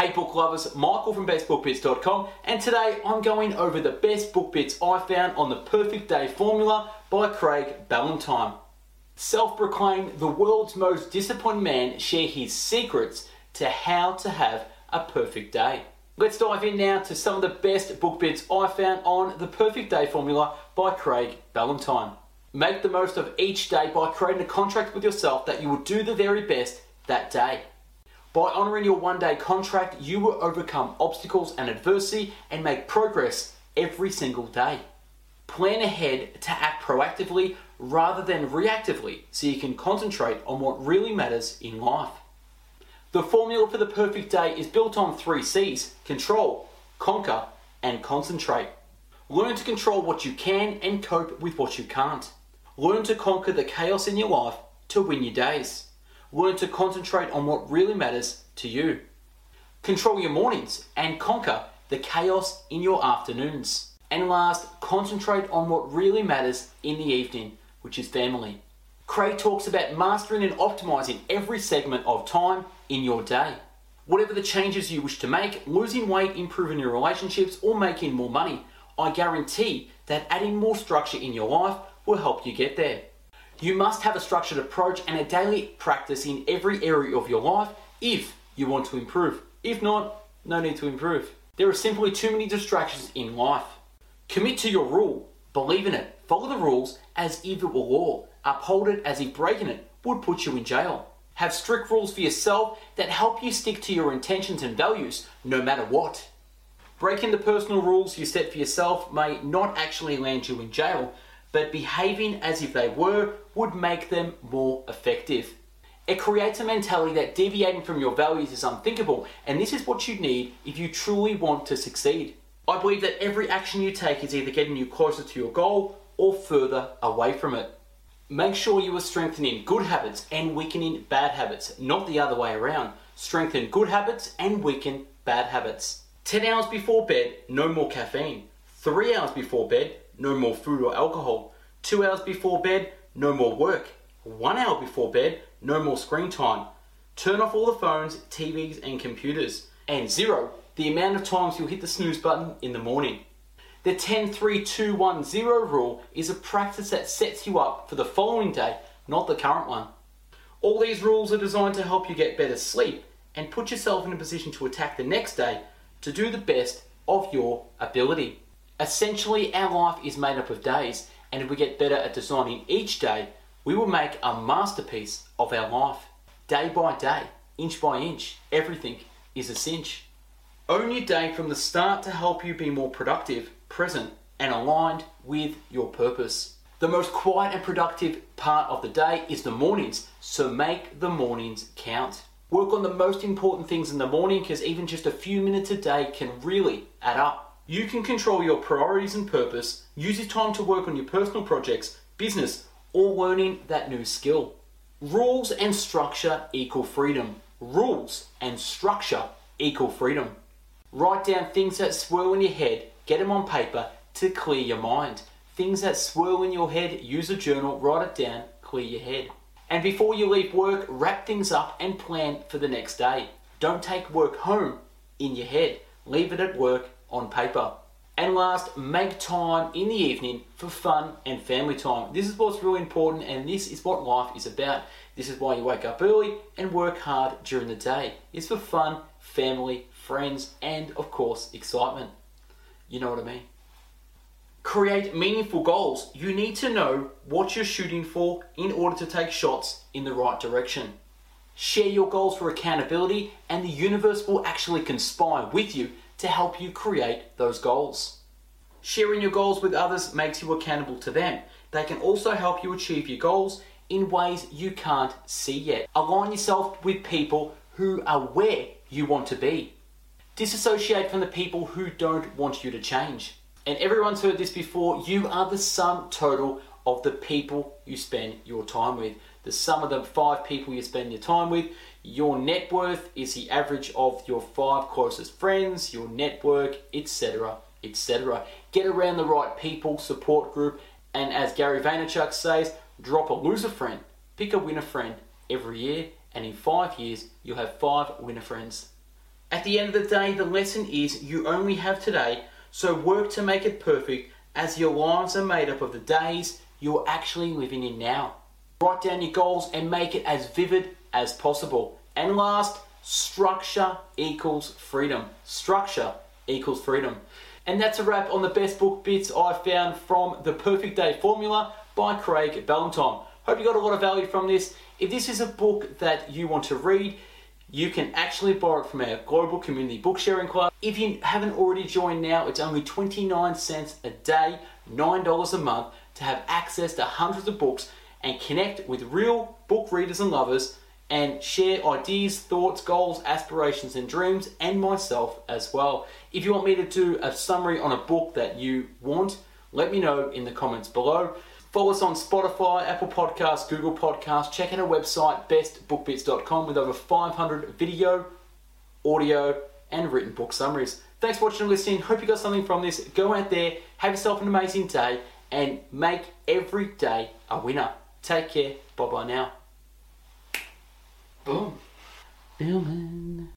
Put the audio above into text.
Hey book lovers, Michael from bestbookbits.com and today I'm going over the best book bits I found on the Perfect Day Formula by Craig Ballantyne. Self-proclaimed the world's most disciplined man share his secrets to how to have a perfect day. Let's dive in now to some of the best book bits I found on the Perfect Day Formula by Craig Ballantyne. Make the most of each day by creating a contract with yourself that you will do the very best that day. By honouring your one day contract, you will overcome obstacles and adversity and make progress every single day. Plan ahead to act proactively rather than reactively so you can concentrate on what really matters in life. The formula for the perfect day is built on three C's control, conquer, and concentrate. Learn to control what you can and cope with what you can't. Learn to conquer the chaos in your life to win your days. Learn to concentrate on what really matters to you. Control your mornings and conquer the chaos in your afternoons. And last, concentrate on what really matters in the evening, which is family. Craig talks about mastering and optimizing every segment of time in your day. Whatever the changes you wish to make, losing weight, improving your relationships, or making more money, I guarantee that adding more structure in your life will help you get there. You must have a structured approach and a daily practice in every area of your life if you want to improve. If not, no need to improve. There are simply too many distractions in life. Commit to your rule, believe in it, follow the rules as if it were law, uphold it as if breaking it would put you in jail. Have strict rules for yourself that help you stick to your intentions and values no matter what. Breaking the personal rules you set for yourself may not actually land you in jail, but behaving as if they were would make them more effective. It creates a mentality that deviating from your values is unthinkable, and this is what you need if you truly want to succeed. I believe that every action you take is either getting you closer to your goal or further away from it. Make sure you are strengthening good habits and weakening bad habits, not the other way around. Strengthen good habits and weaken bad habits. 10 hours before bed, no more caffeine. 3 hours before bed, no more food or alcohol. Two hours before bed, no more work. One hour before bed, no more screen time. Turn off all the phones, TVs, and computers. And zero, the amount of times you'll hit the snooze button in the morning. The 10 3 2 1 0 rule is a practice that sets you up for the following day, not the current one. All these rules are designed to help you get better sleep and put yourself in a position to attack the next day to do the best of your ability. Essentially, our life is made up of days, and if we get better at designing each day, we will make a masterpiece of our life. Day by day, inch by inch, everything is a cinch. Own your day from the start to help you be more productive, present, and aligned with your purpose. The most quiet and productive part of the day is the mornings, so make the mornings count. Work on the most important things in the morning because even just a few minutes a day can really add up. You can control your priorities and purpose, use your time to work on your personal projects, business, or learning that new skill. Rules and structure equal freedom. Rules and structure equal freedom. Write down things that swirl in your head, get them on paper to clear your mind. Things that swirl in your head, use a journal, write it down, clear your head. And before you leave work, wrap things up and plan for the next day. Don't take work home in your head. Leave it at work on paper. And last, make time in the evening for fun and family time. This is what's really important, and this is what life is about. This is why you wake up early and work hard during the day. It's for fun, family, friends, and of course, excitement. You know what I mean? Create meaningful goals. You need to know what you're shooting for in order to take shots in the right direction. Share your goals for accountability, and the universe will actually conspire with you to help you create those goals. Sharing your goals with others makes you accountable to them. They can also help you achieve your goals in ways you can't see yet. Align yourself with people who are where you want to be. Disassociate from the people who don't want you to change. And everyone's heard this before you are the sum total of the people you spend your time with. The sum of the five people you spend your time with. Your net worth is the average of your five closest friends, your network, etc. etc. Get around the right people, support group, and as Gary Vaynerchuk says, drop a loser friend, pick a winner friend every year, and in five years, you'll have five winner friends. At the end of the day, the lesson is you only have today, so work to make it perfect as your lives are made up of the days you're actually living in now. Write down your goals and make it as vivid as possible. And last, structure equals freedom. Structure equals freedom. And that's a wrap on the best book bits I found from The Perfect Day Formula by Craig Ballantyne. Hope you got a lot of value from this. If this is a book that you want to read, you can actually borrow it from our global community book sharing club. If you haven't already joined now, it's only 29 cents a day, $9 a month to have access to hundreds of books and connect with real book readers and lovers and share ideas, thoughts, goals, aspirations, and dreams, and myself as well. If you want me to do a summary on a book that you want, let me know in the comments below. Follow us on Spotify, Apple Podcasts, Google Podcasts. Check out our website, bestbookbits.com, with over 500 video, audio, and written book summaries. Thanks for watching and listening. Hope you got something from this. Go out there, have yourself an amazing day, and make every day a winner. Take care. Bye bye now. Boom. Filming.